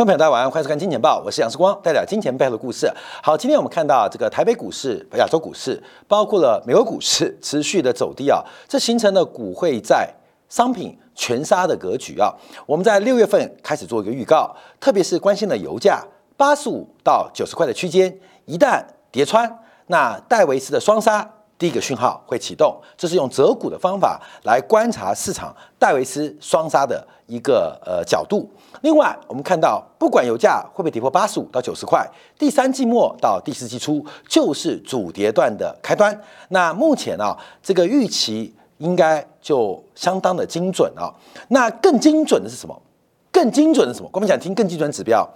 观众朋友大家晚上欢迎收看《金钱报》，我是杨世光，带来金钱背后的故事。好，今天我们看到这个台北股市、亚洲股市，包括了美国股市持续的走低啊，这形成了股汇债商品全杀的格局啊。我们在六月份开始做一个预告，特别是关心的油价八十五到九十块的区间，一旦跌穿，那戴维斯的双杀。第一个讯号会启动，这是用择股的方法来观察市场戴维斯双杀的一个呃角度。另外，我们看到不管油价会不会跌破八十五到九十块，第三季末到第四季初就是主跌段的开端。那目前啊，这个预期应该就相当的精准啊。那更精准的是什么？更精准的是什么？我们想听更精准指标。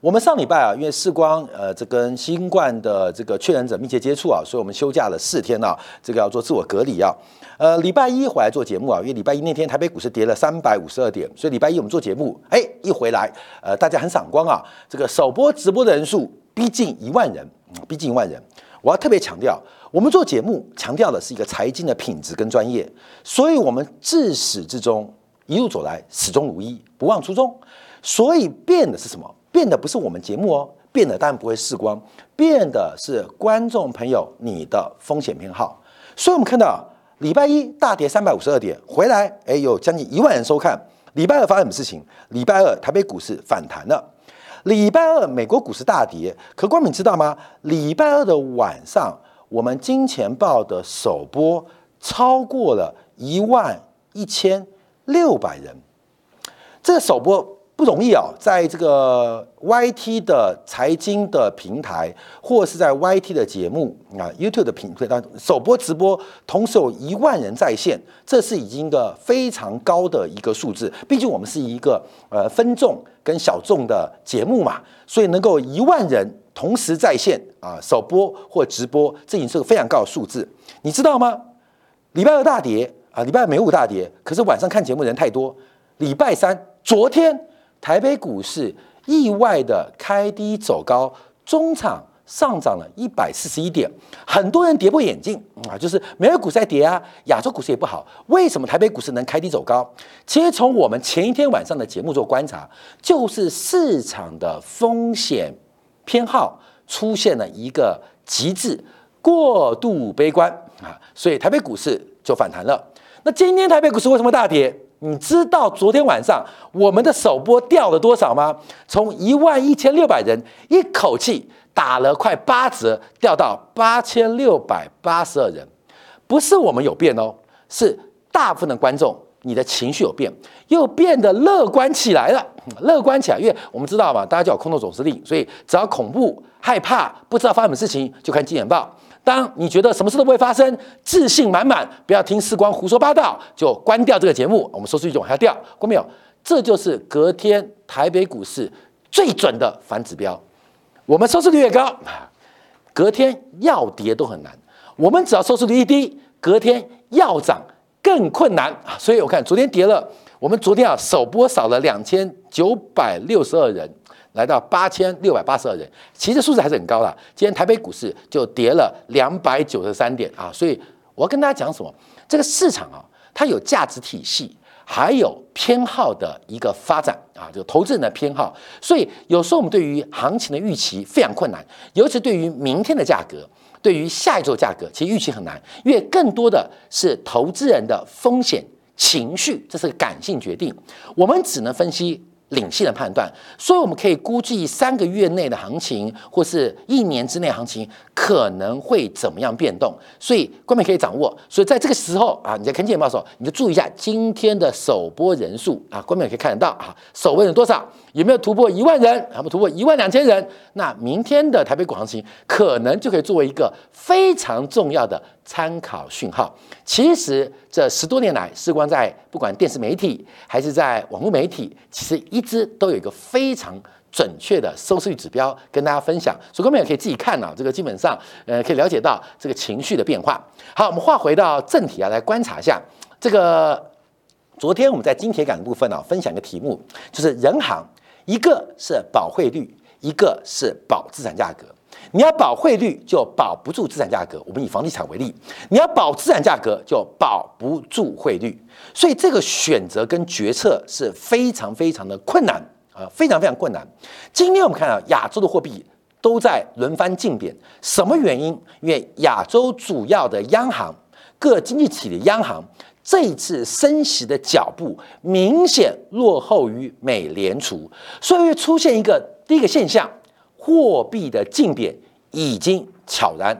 我们上礼拜啊，因为视光呃，这跟新冠的这个确诊者密切接触啊，所以我们休假了四天啊，这个要做自我隔离啊。呃，礼拜一回来做节目啊，因为礼拜一那天台北股市跌了三百五十二点，所以礼拜一我们做节目，哎，一回来，呃，大家很闪光啊，这个首播直播的人数逼近一万人，逼近一万人。我要特别强调，我们做节目强调的是一个财经的品质跟专业，所以我们自始至终一路走来始终如一，不忘初衷。所以变的是什么？变的不是我们节目哦，变的当然不会是光，变的是观众朋友你的风险偏好。所以我们看到礼拜一大跌三百五十二点，回来哎有将近一万人收看。礼拜二发生什么事情？礼拜二台北股市反弹了，礼拜二美国股市大跌。可光明知道吗？礼拜二的晚上，我们金钱报的首播超过了一万一千六百人，这个首播。不容易啊，在这个 YT 的财经的平台，或是在 YT 的节目啊，YouTube 的平台当首播直播，同时有一万人在线，这是已经一个非常高的一个数字。毕竟我们是一个呃分众跟小众的节目嘛，所以能够一万人同时在线啊，首播或直播，这已经是个非常高的数字。你知道吗？礼拜二大跌啊，礼拜二美股大跌，可是晚上看节目人太多。礼拜三，昨天。台北股市意外的开低走高，中场上涨了一百四十一点，很多人跌破眼镜啊，就是美国股在跌啊，亚洲股市也不好，为什么台北股市能开低走高？其实从我们前一天晚上的节目做观察，就是市场的风险偏好出现了一个极致过度悲观啊，所以台北股市就反弹了。那今天台北股市为什么大跌？你知道昨天晚上我们的首播掉了多少吗？从一万一千六百人一口气打了快八折，掉到八千六百八十二人。不是我们有变哦，是大部分的观众你的情绪有变，又变得乐观起来了。乐观起来，因为我们知道嘛，大家叫空头总司令，所以只要恐怖、害怕、不知道发生什么事情，就看《金眼报》。当你觉得什么事都不会发生，自信满满，不要听时光胡说八道，就关掉这个节目。我们收视率就往下掉，过没有？这就是隔天台北股市最准的反指标。我们收视率越高，隔天要跌都很难。我们只要收视率一低，隔天要涨更困难！所以我看昨天跌了，我们昨天啊首播少了两千九百六十二人。来到八千六百八十二人，其实数字还是很高的。今天台北股市就跌了两百九十三点啊，所以我要跟大家讲什么？这个市场啊，它有价值体系，还有偏好的一个发展啊，就投资人的偏好。所以有时候我们对于行情的预期非常困难，尤其对于明天的价格，对于下一周价格，其实预期很难，因为更多的是投资人的风险情绪，这是个感性决定，我们只能分析。领性的判断，所以我们可以估计三个月内的行情，或是一年之内行情可能会怎么样变动，所以观众可以掌握。所以在这个时候啊，你在看见报的时候，你就注意一下今天的首播人数啊，观众可以看得到啊，首播人多少，有没有突破一万人，有没突破一万两千人？那明天的台北股行情可能就可以作为一个非常重要的。参考讯号，其实这十多年来，事关在不管电视媒体还是在网络媒体，其实一直都有一个非常准确的收视率指标跟大家分享，所以各位也可以自己看啊，这个基本上呃可以了解到这个情绪的变化。好，我们话回到正题啊，来观察一下这个昨天我们在金铁杆的部分呢，分享一个题目，就是人行一个是保汇率，一个是保资产价格。你要保汇率就保不住资产价格，我们以房地产为例，你要保资产价格就保不住汇率，所以这个选择跟决策是非常非常的困难啊，非常非常困难。今天我们看到亚洲的货币都在轮番竞贬，什么原因？因为亚洲主要的央行、各经济体的央行这一次升息的脚步明显落后于美联储，所以会出现一个第一个现象：货币的竞贬已经悄然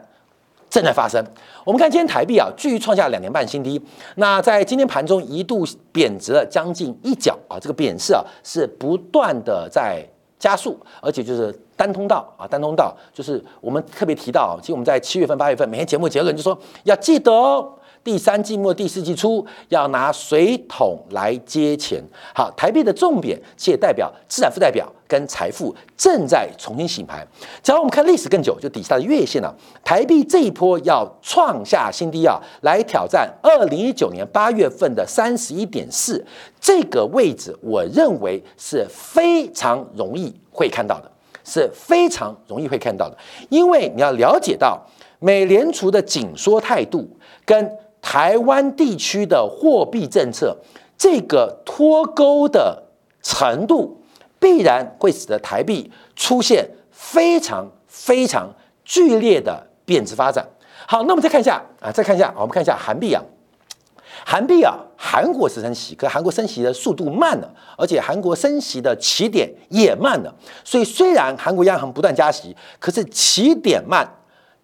正在发生。我们看今天台币啊，继续创下两年半新低。那在今天盘中一度贬值了将近一角啊，这个贬势啊是不断的在加速，而且就是单通道啊，单通道就是我们特别提到啊，其实我们在七月份、八月份每天节目结论就说要记得哦。第三季末、第四季初要拿水桶来接钱。好，台币的重贬，且代表资产负债表跟财富正在重新洗牌。只要我们看历史更久，就底下的月线啊，台币这一波要创下新低啊，来挑战二零一九年八月份的三十一点四这个位置，我认为是非常容易会看到的，是非常容易会看到的，因为你要了解到美联储的紧缩态度跟。台湾地区的货币政策，这个脱钩的程度，必然会使得台币出现非常非常剧烈的贬值发展。好，那我们再看一下啊，再看一下，我们看一下韩币啊，韩币啊，韩国是升息，可韩国升息的速度慢了，而且韩国升息的起点也慢了。所以虽然韩国央行不断加息，可是起点慢，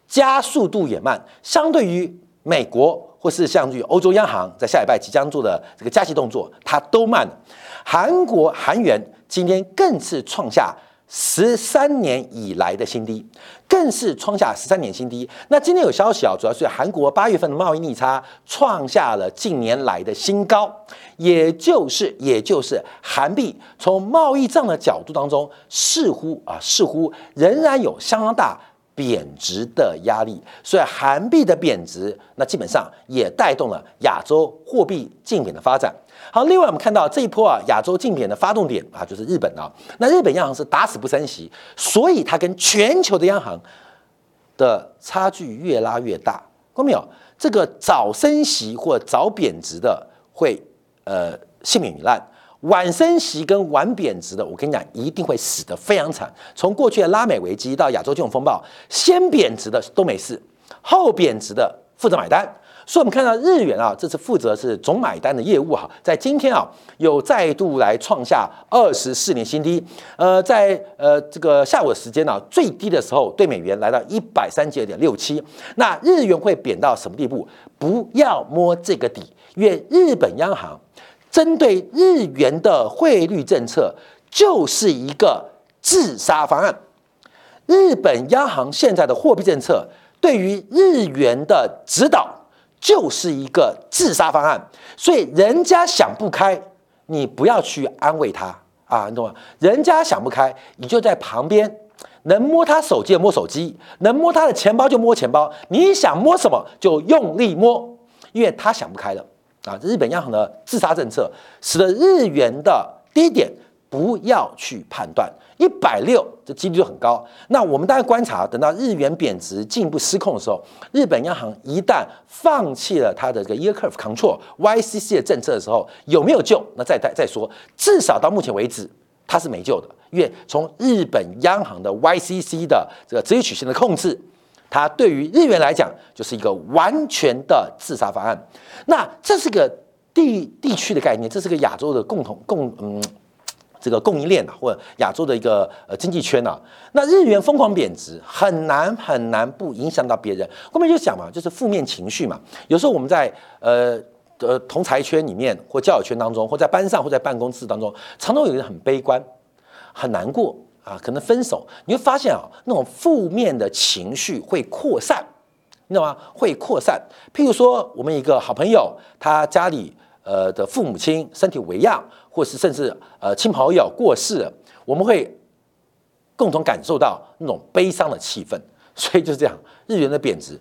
加速度也慢，相对于美国。或是像于欧洲央行在下礼拜即将做的这个加息动作，它都慢了。韩国韩元今天更是创下十三年以来的新低，更是创下十三年新低。那今天有消息啊，主要是韩国八月份的贸易逆差创下了近年来的新高，也就是也就是韩币从贸易账的角度当中，似乎啊似乎仍然有相当大。贬值的压力，所以韩币的贬值，那基本上也带动了亚洲货币竞贬的发展。好，另外我们看到这一波啊，亚洲竞贬的发动点啊，就是日本啊。那日本央行是打死不升息，所以它跟全球的央行的差距越拉越大。看到没有？这个早升息或早贬值的会呃幸免于难。晚升息跟晚贬值的，我跟你讲，一定会死得非常惨。从过去的拉美危机到亚洲金融风暴，先贬值的都没事，后贬值的负责买单。所以，我们看到日元啊，这次负责是总买单的业务哈，在今天啊，有再度来创下二十四年新低。呃，在呃这个下午的时间呢，最低的时候对美元来到一百三十二点六七。那日元会贬到什么地步？不要摸这个底，因为日本央行。针对日元的汇率政策，就是一个自杀方案。日本央行现在的货币政策对于日元的指导，就是一个自杀方案。所以人家想不开，你不要去安慰他啊，你懂吗？人家想不开，你就在旁边，能摸他手机摸手机，能摸他的钱包就摸钱包。你想摸什么就用力摸，因为他想不开了。啊，日本央行的自杀政策使得日元的低点不要去判断一百六，这几率就很高。那我们大家观察，等到日元贬值进一步失控的时候，日本央行一旦放弃了它的这个 yield curve control YCC 的政策的时候，有没有救？那再再再说，至少到目前为止，它是没救的，因为从日本央行的 YCC 的这个直率曲线的控制。它对于日元来讲，就是一个完全的自杀方案。那这是个地地区的概念，这是个亚洲的共同共嗯这个供应链啊，或者亚洲的一个呃经济圈啊。那日元疯狂贬值，很难很难不影响到别人。后面就讲嘛，就是负面情绪嘛。有时候我们在呃呃同财圈里面，或交友圈当中，或在班上，或在办公室当中，常常有人很悲观，很难过。啊，可能分手，你会发现啊，那种负面的情绪会扩散，你知道吗？会扩散。譬如说，我们一个好朋友，他家里呃的父母亲身体为恙，或是甚至呃亲朋好友过世，我们会共同感受到那种悲伤的气氛。所以就是这样，日元的贬值，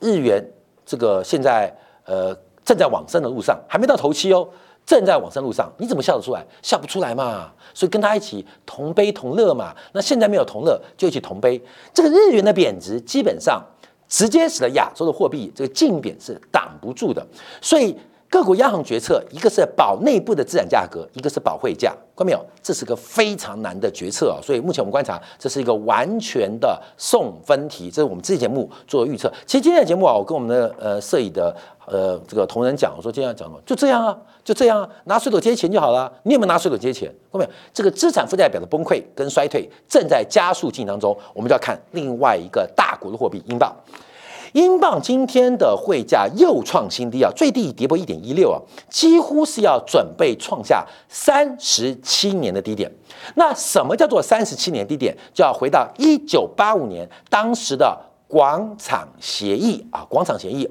日元这个现在呃正在往升的路上，还没到头期哦。正在往上路上，你怎么笑得出来？笑不出来嘛。所以跟他一起同悲同乐嘛。那现在没有同乐，就一起同悲。这个日元的贬值，基本上直接使得亚洲的货币这个净贬是挡不住的。所以。各国央行决策，一个是保内部的资产价格，一个是保汇价，看到没有？这是个非常难的决策啊！所以目前我们观察，这是一个完全的送分题。这是我们这期节目做的预测。其实今天的节目啊，我跟我们的呃摄影的呃这个同仁讲，我说今天要讲什么？就这样啊，就这样啊，拿水斗接钱就好了。你有没有拿水斗接钱？看到没有？这个资产负债表的崩溃跟衰退正在加速进行当中，我们就要看另外一个大国的货币英镑。英镑今天的汇价又创新低啊，最低跌破一点一六啊，几乎是要准备创下三十七年的低点。那什么叫做三十七年低点？就要回到一九八五年当时的广场协议啊，广场协议。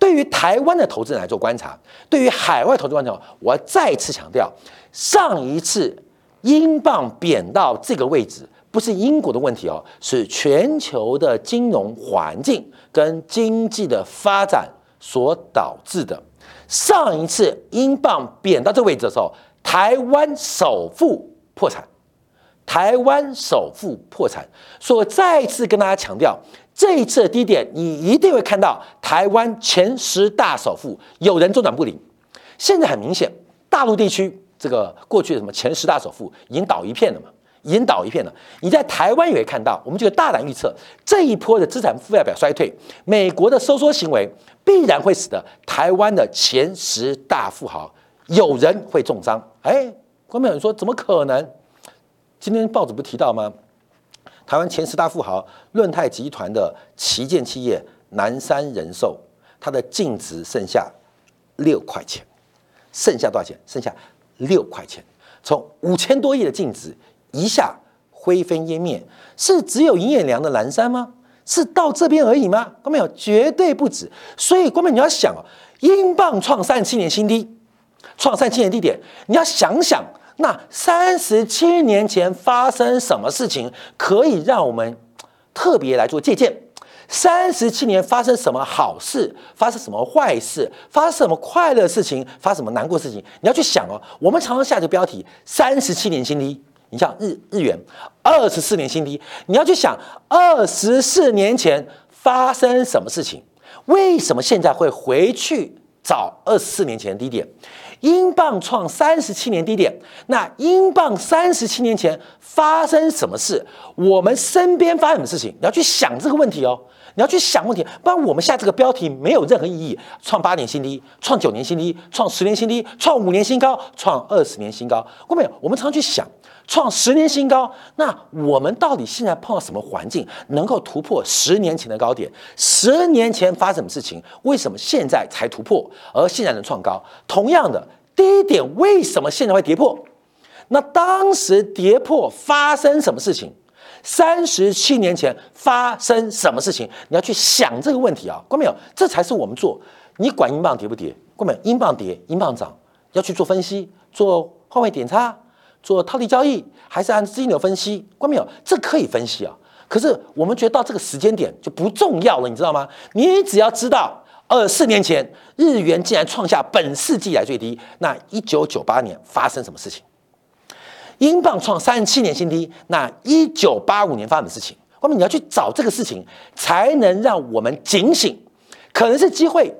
对于台湾的投资人来做观察，对于海外投资观察，我再次强调，上一次英镑贬到这个位置。不是英国的问题哦，是全球的金融环境跟经济的发展所导致的。上一次英镑贬到这位置的时候，台湾首富破产，台湾首富破产。所以再次跟大家强调，这一次的低点，你一定会看到台湾前十大首富有人周转不灵。现在很明显，大陆地区这个过去的什么前十大首富已经倒一片了嘛。引导一片了，你在台湾也会看到，我们就大胆预测，这一波的资产负债表衰退，美国的收缩行为必然会使得台湾的前十大富豪有人会重伤。哎，观众有人说怎么可能？今天报纸不提到吗？台湾前十大富豪润泰集团的旗舰企业南山人寿，它的净值剩下六块钱，剩下多少钱？剩下六块钱，从五千多亿的净值。一下灰飞烟灭，是只有营业良的蓝山吗？是到这边而已吗？关没有，绝对不止。所以各位你要想哦，英镑创三十七年新低，创三十七年低点，你要想想，那三十七年前发生什么事情，可以让我们特别来做借鉴。三十七年发生什么好事，发生什么坏事，发生什么快乐事情，发什么难过事情，你要去想哦。我们常常下这个标题：三十七年新低。你像日日元二十四年新低，你要去想二十四年前发生什么事情？为什么现在会回去找二十四年前低点？英镑创三十七年低点，那英镑三十七年前发生什么事？我们身边发生什么事情？你要去想这个问题哦，你要去想问题，不然我们下这个标题没有任何意义。创八年新低，创九年新低，创十年新低，创五年新高，创二十年新高。过没有？我们常去想。创十年新高，那我们到底现在碰到什么环境能够突破十年前的高点？十年前发生什么事情？为什么现在才突破，而现在能创高？同样的低点，为什么现在会跌破？那当时跌破发生什么事情？三十七年前发生什么事情？你要去想这个问题啊，关没有？这才是我们做。你管英镑跌不跌？关没有？英镑跌，英镑涨，要去做分析，做换位点差。做套利交易还是按资金流分析？关没有？这可以分析啊。可是我们觉得到这个时间点就不重要了，你知道吗？你只要知道，二四年前日元竟然创下本世纪来最低，那一九九八年发生什么事情？英镑创三十七年新低，那一九八五年发生的事情？关明，你要去找这个事情，才能让我们警醒，可能是机会，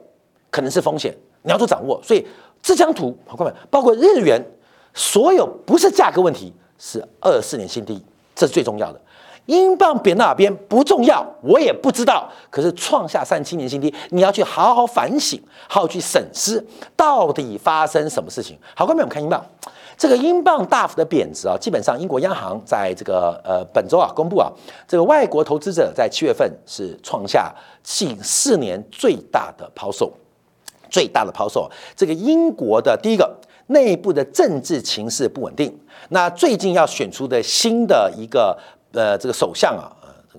可能是风险，你要做掌握。所以这张图，好，各位，包括日元。所有不是价格问题，是二四年新低，这是最重要的。英镑贬到哪边不重要，我也不知道。可是创下三十七年新低，你要去好好反省，好好去审视，到底发生什么事情。好，各位，我们看英镑，这个英镑大幅的贬值啊，基本上英国央行在这个呃本周啊公布啊，这个外国投资者在七月份是创下近四年最大的抛售，最大的抛售。这个英国的第一个。内部的政治情势不稳定，那最近要选出的新的一个呃这个首相啊，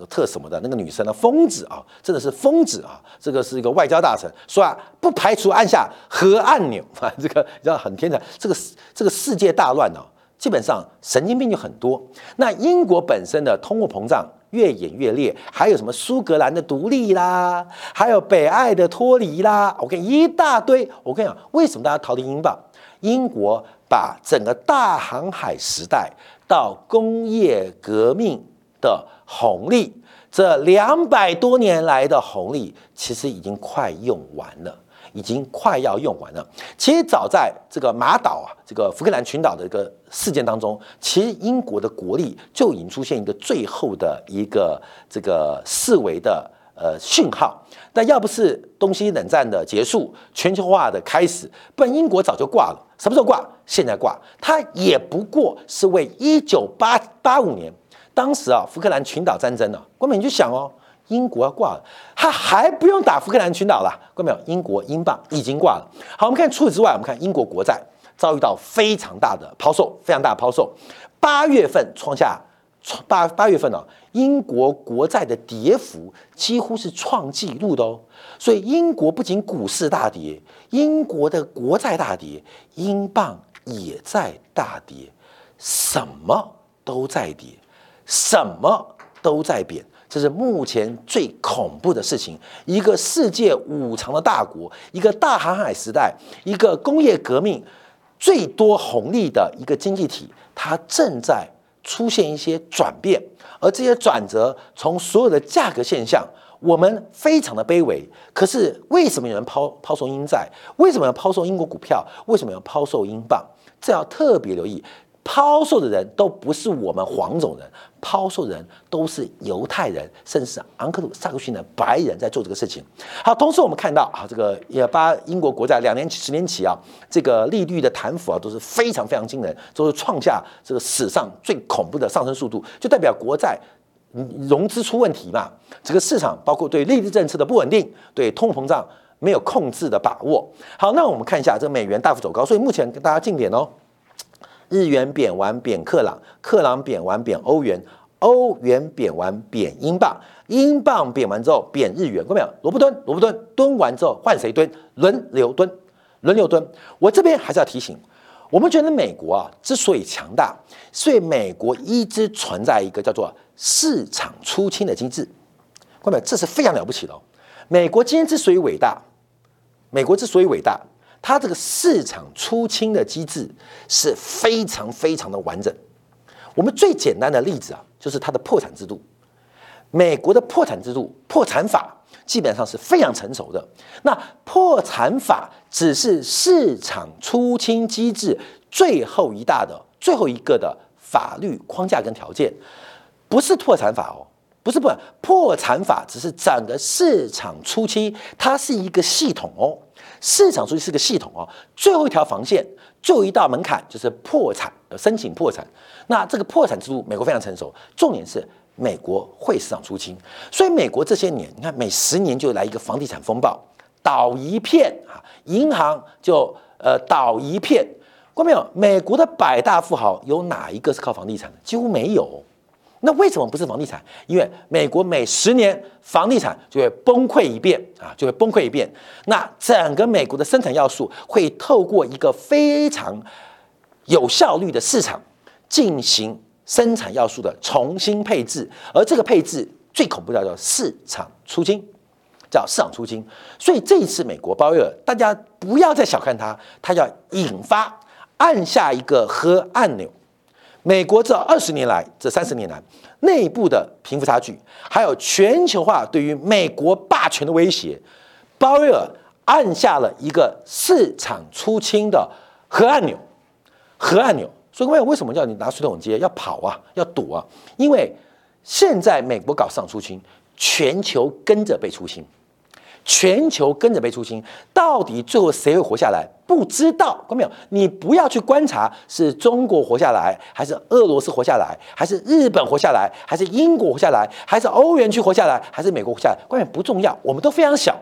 特什么的那个女生呢，疯子啊，真的是疯子啊，这个是一个外交大臣，说啊不排除按下核按钮啊，这个你知道很天才，这个这个世界大乱呢，基本上神经病就很多。那英国本身的通货膨胀越演越烈，还有什么苏格兰的独立啦，还有北爱的脱离啦，我跟一大堆，我跟你讲，为什么大家逃离英镑？英国把整个大航海时代到工业革命的红利，这两百多年来的红利，其实已经快用完了。已经快要用完了。其实早在这个马岛啊，这个福克兰群岛的一个事件当中，其实英国的国力就已经出现一个最后的一个这个四维的呃讯号。但要不是东西冷战的结束，全球化的开始，不然英国早就挂了。什么时候挂？现在挂。它也不过是为一九八八五年，当时啊福克兰群岛战争呢，关美你就想哦。英国要挂了，他还不用打福克兰群岛了，看到没有？英国英镑已经挂了。好，我们看除此之外，我们看英国国债遭遇到非常大的抛售，非常大的抛售。八月份创下八八月份呢，英国国债的跌幅几乎是创纪录的哦。所以英国不仅股市大跌，英国的国债大跌，英镑也在大跌，什么都在跌，什么都在贬。这是目前最恐怖的事情。一个世界五常的大国，一个大航海时代，一个工业革命最多红利的一个经济体，它正在出现一些转变。而这些转折，从所有的价格现象，我们非常的卑微。可是为什么有人抛抛售英债？为什么要抛售英国股票？为什么要抛售英镑？这要特别留意。抛售的人都不是我们黄种人，抛售人都是犹太人，甚至是昂克鲁萨克逊的白人在做这个事情。好，同时我们看到啊，这个也把英国国债两年、十年期啊，这个利率的弹幅啊都是非常非常惊人，都是创下这个史上最恐怖的上升速度，就代表国债融资出问题嘛。这个市场包括对利率政策的不稳定，对通货膨胀没有控制的把握。好，那我们看一下这个美元大幅走高，所以目前跟大家进点哦。日元贬完贬克朗，克朗贬完贬欧元，欧元贬完贬英镑，英镑贬完之后贬日元，看到没有？罗布敦，罗布敦蹲完之后换谁蹲？轮流蹲，轮流蹲。我这边还是要提醒，我们觉得美国啊之所以强大，所以美国一直存在一个叫做市场出清的机制，看到没有？这是非常了不起的。美国今天之所以伟大，美国之所以伟大。它这个市场出清的机制是非常非常的完整。我们最简单的例子啊，就是它的破产制度。美国的破产制度、破产法基本上是非常成熟的。那破产法只是市场出清机制最后一大的、最后一个的法律框架跟条件，不是破产法哦，不是破破产法，只是整个市场出清，它是一个系统哦。市场出去是个系统哦，最后一条防线，最后一道门槛就是破产，申请破产。那这个破产制度，美国非常成熟。重点是美国会市场出清，所以美国这些年，你看每十年就来一个房地产风暴，倒一片啊，银行就呃倒一片。看到没有？美国的百大富豪有哪一个是靠房地产的？几乎没有。那为什么不是房地产？因为美国每十年房地产就会崩溃一遍啊，就会崩溃一遍。那整个美国的生产要素会透过一个非常有效率的市场进行生产要素的重新配置，而这个配置最恐怖叫做市场出金，叫市场出金。所以这一次美国鲍威尔，大家不要再小看它，它要引发按下一个核按钮。美国这二十年来，这三十年来，内部的贫富差距，还有全球化对于美国霸权的威胁，鲍威尔按下了一个市场出清的核按钮，核按钮。所以，为什么叫你拿水桶接要跑啊，要躲啊？因为现在美国搞市场出清，全球跟着被出清。全球跟着被出清，到底最后谁会活下来？不知道，看到没有？你不要去观察是中国活下来，还是俄罗斯活下来，还是日本活下来，还是英国活下来，还是欧元区活下来，还是美国活下来？关键不重要，我们都非常小，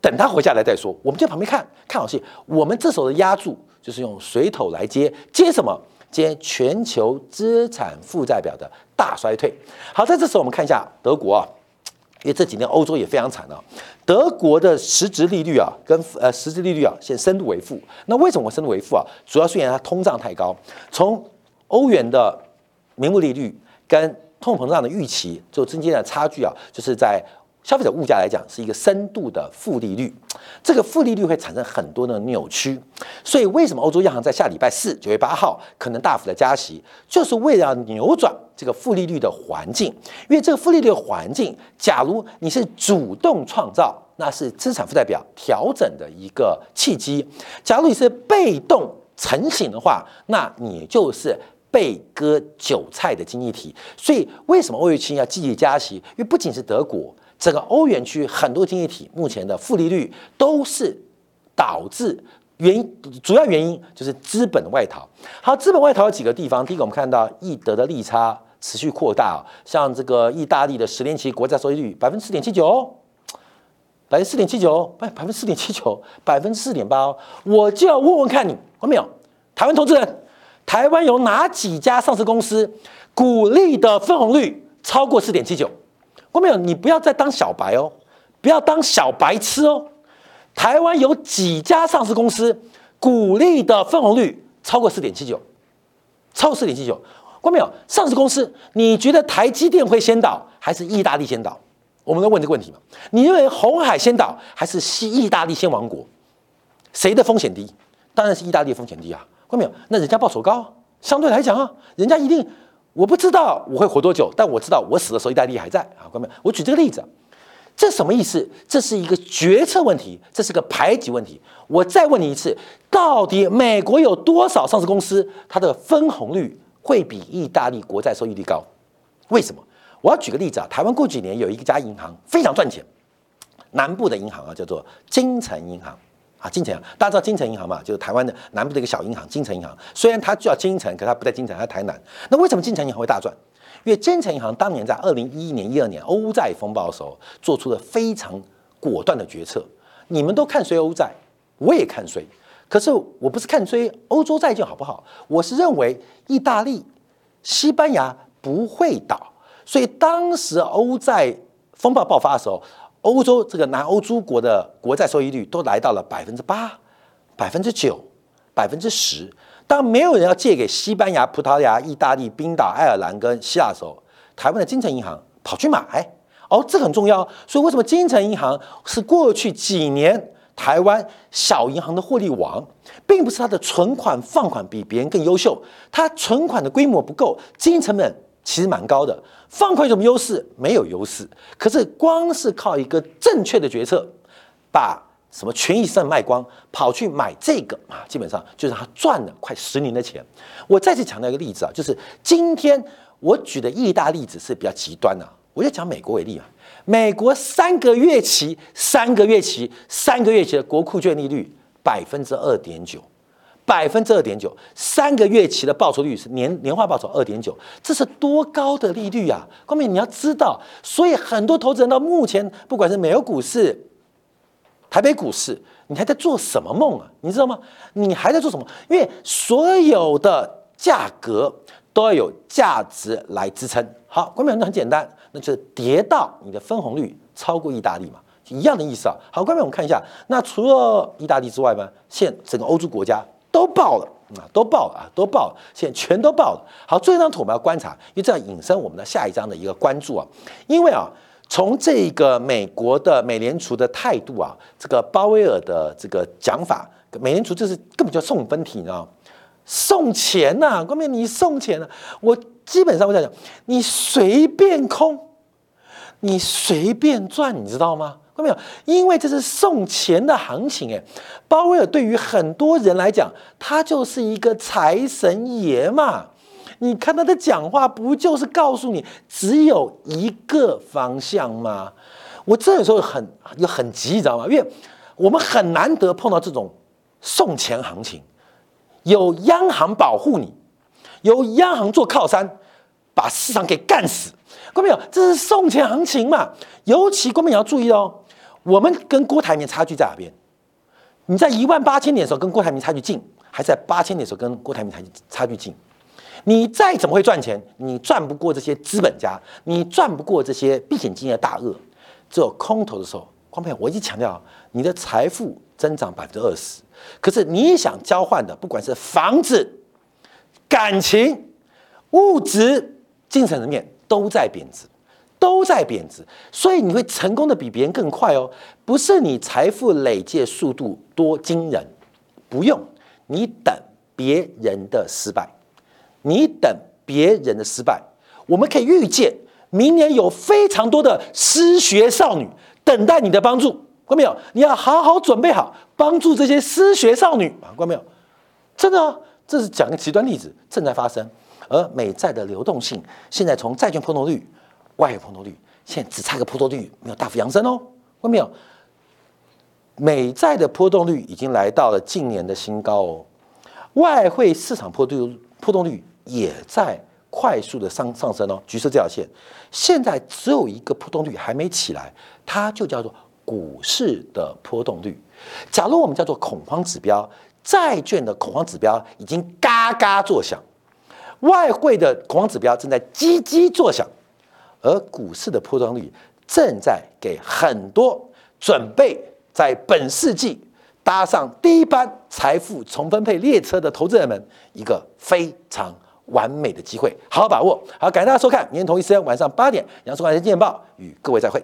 等他活下来再说。我们在旁边看看好戏。我们这时候的压注就是用水桶来接，接什么？接全球资产负债表的大衰退。好，在这时候我们看一下德国啊。因为这几年欧洲也非常惨啊，德国的实质利率啊，跟呃实质利率啊，现深度为负。那为什么会深度为负啊？主要是因为它通胀太高。从欧元的名目利率跟通膨胀的预期就中间的差距啊，就是在。消费者物价来讲是一个深度的负利率，这个负利率会产生很多的扭曲，所以为什么欧洲央行在下礼拜四九月八号可能大幅的加息，就是为了扭转这个负利率的环境。因为这个负利率的环境，假如你是主动创造那是资产负债表调整的一个契机。假如你是被动成型的话，那你就是被割韭菜的经济体。所以，为什么欧元区要积极加息？因为不仅是德国，整个欧元区很多经济体目前的负利率都是导致原因，主要原因就是资本外逃。好，资本外逃有几个地方。第一个，我们看到易德的利差持续扩大，像这个意大利的十年期国债收益率百分之四点七九。百分之四点七九，百百分之四点七九，百分之四点八，我就要问问看你，有没有台湾投资人？台湾有哪几家上市公司股利的分红率超过四点七九？我没有，你不要再当小白哦，不要当小白痴哦。台湾有几家上市公司股利的分红率超过四点七九？超过四点七九？我没有，上市公司，你觉得台积电会先倒，还是意大利先倒？我们在问这个问题嘛？你认为红海先倒还是西意大利先亡国？谁的风险低？当然是意大利风险低啊！看到没有？那人家报酬高，相对来讲啊，人家一定我不知道我会活多久，但我知道我死的时候意大利还在啊！看到没有？我举这个例子，这什么意思？这是一个决策问题，这是个排挤问题。我再问你一次，到底美国有多少上市公司它的分红率会比意大利国债收益率高？为什么？我要举个例子啊，台湾过几年有一家银行非常赚钱，南部的银行啊，叫做金城银行啊，金城，大家知道金城银行嘛，就是台湾的南部的一个小银行，金城银行。虽然它叫金城，可它不在金城，它在台南。那为什么金城银行会大赚？因为金城银行当年在二零一一年、一二年欧债风暴的时候，做出了非常果断的决策。你们都看衰欧债，我也看衰，可是我不是看衰欧洲债券好不好？我是认为意大利、西班牙不会倒。所以当时欧债风暴爆发的时候，欧洲这个南欧诸国的国债收益率都来到了百分之八、百分之九、百分之十。当没有人要借给西班牙、葡萄牙、意大利、冰岛、爱尔兰跟希腊的时候，台湾的金城银行跑去买。哦，这很重要。所以为什么金城银行是过去几年台湾小银行的获利王，并不是它的存款放款比别人更优秀，它存款的规模不够，经营成本。其实蛮高的，放款有什么优势？没有优势。可是光是靠一个正确的决策，把什么权益上卖光，跑去买这个啊，基本上就让他赚了快十年的钱。我再次强调一个例子啊，就是今天我举的意大利例子是比较极端的，我就讲美国为例啊，美国三个月期、三个月期、三个月期的国库券利率百分之二点九。百分之二点九，三个月期的报酬率是年年化报酬二点九，这是多高的利率啊！光明你要知道，所以很多投资人到目前，不管是美国股市、台北股市，你还在做什么梦啊？你知道吗？你还在做什么？因为所有的价格都要有价值来支撑。好，光明那很简单，那就是跌到你的分红率超过意大利嘛，一样的意思啊。好，光明我们看一下，那除了意大利之外呢，现整个欧洲国家。都爆了啊，都爆了啊，都爆了，现在全都爆了。好，最后一张图我们要观察，因为这样引申我们的下一章的一个关注啊。因为啊，从这个美国的美联储的态度啊，这个鲍威尔的这个讲法，美联储这是根本就送分题，你知道吗？送钱呐，关键你送钱了，我基本上我在讲，你随便空，你随便赚，你知道吗？看到没有？因为这是送钱的行情，哎，鲍威尔对于很多人来讲，他就是一个财神爷嘛。你看他的讲话，不就是告诉你只有一个方向吗？我这时候很又很急，你知道吗？因为我们很难得碰到这种送钱行情，有央行保护你，有央行做靠山，把市场给干死。看到没有？这是送钱行情嘛。尤其观众也要注意哦。我们跟郭台铭差距在哪边？你在一万八千点的时候跟郭台铭差距近，还是在八千点的时候跟郭台铭差距差距近？你再怎么会赚钱，你赚不过这些资本家，你赚不过这些避险基金的大鳄。只有空头的时候，光朋友，我一直强调，你的财富增长百分之二十，可是你想交换的，不管是房子、感情、物质、精神层面，都在贬值。都在贬值，所以你会成功的比别人更快哦。不是你财富累积速度多惊人，不用你等别人的失败，你等别人的失败。我们可以预见，明年有非常多的失学少女等待你的帮助。关没有？你要好好准备好，帮助这些失学少女啊！看到没有？真的，这是讲个极端例子，正在发生。而美债的流动性现在从债券波动率、外汇波动率，现在只差个波动率没有大幅扬升哦。看到没有？美债的波动率已经来到了近年的新高哦，外汇市场波动波动率也在快速的上上升哦。橘色这条线，现在只有一个波动率还没起来，它就叫做股市的波动率。假如我们叫做恐慌指标，债券的恐慌指标已经嘎嘎作响，外汇的恐慌指标正在叽叽作响，而股市的波动率正在给很多准备。在本世纪搭上第一班财富重分配列车的投资人们，一个非常完美的机会，好好把握。好，感谢大家收看，明天同一时间晚上八点，杨树光财经报与各位再会。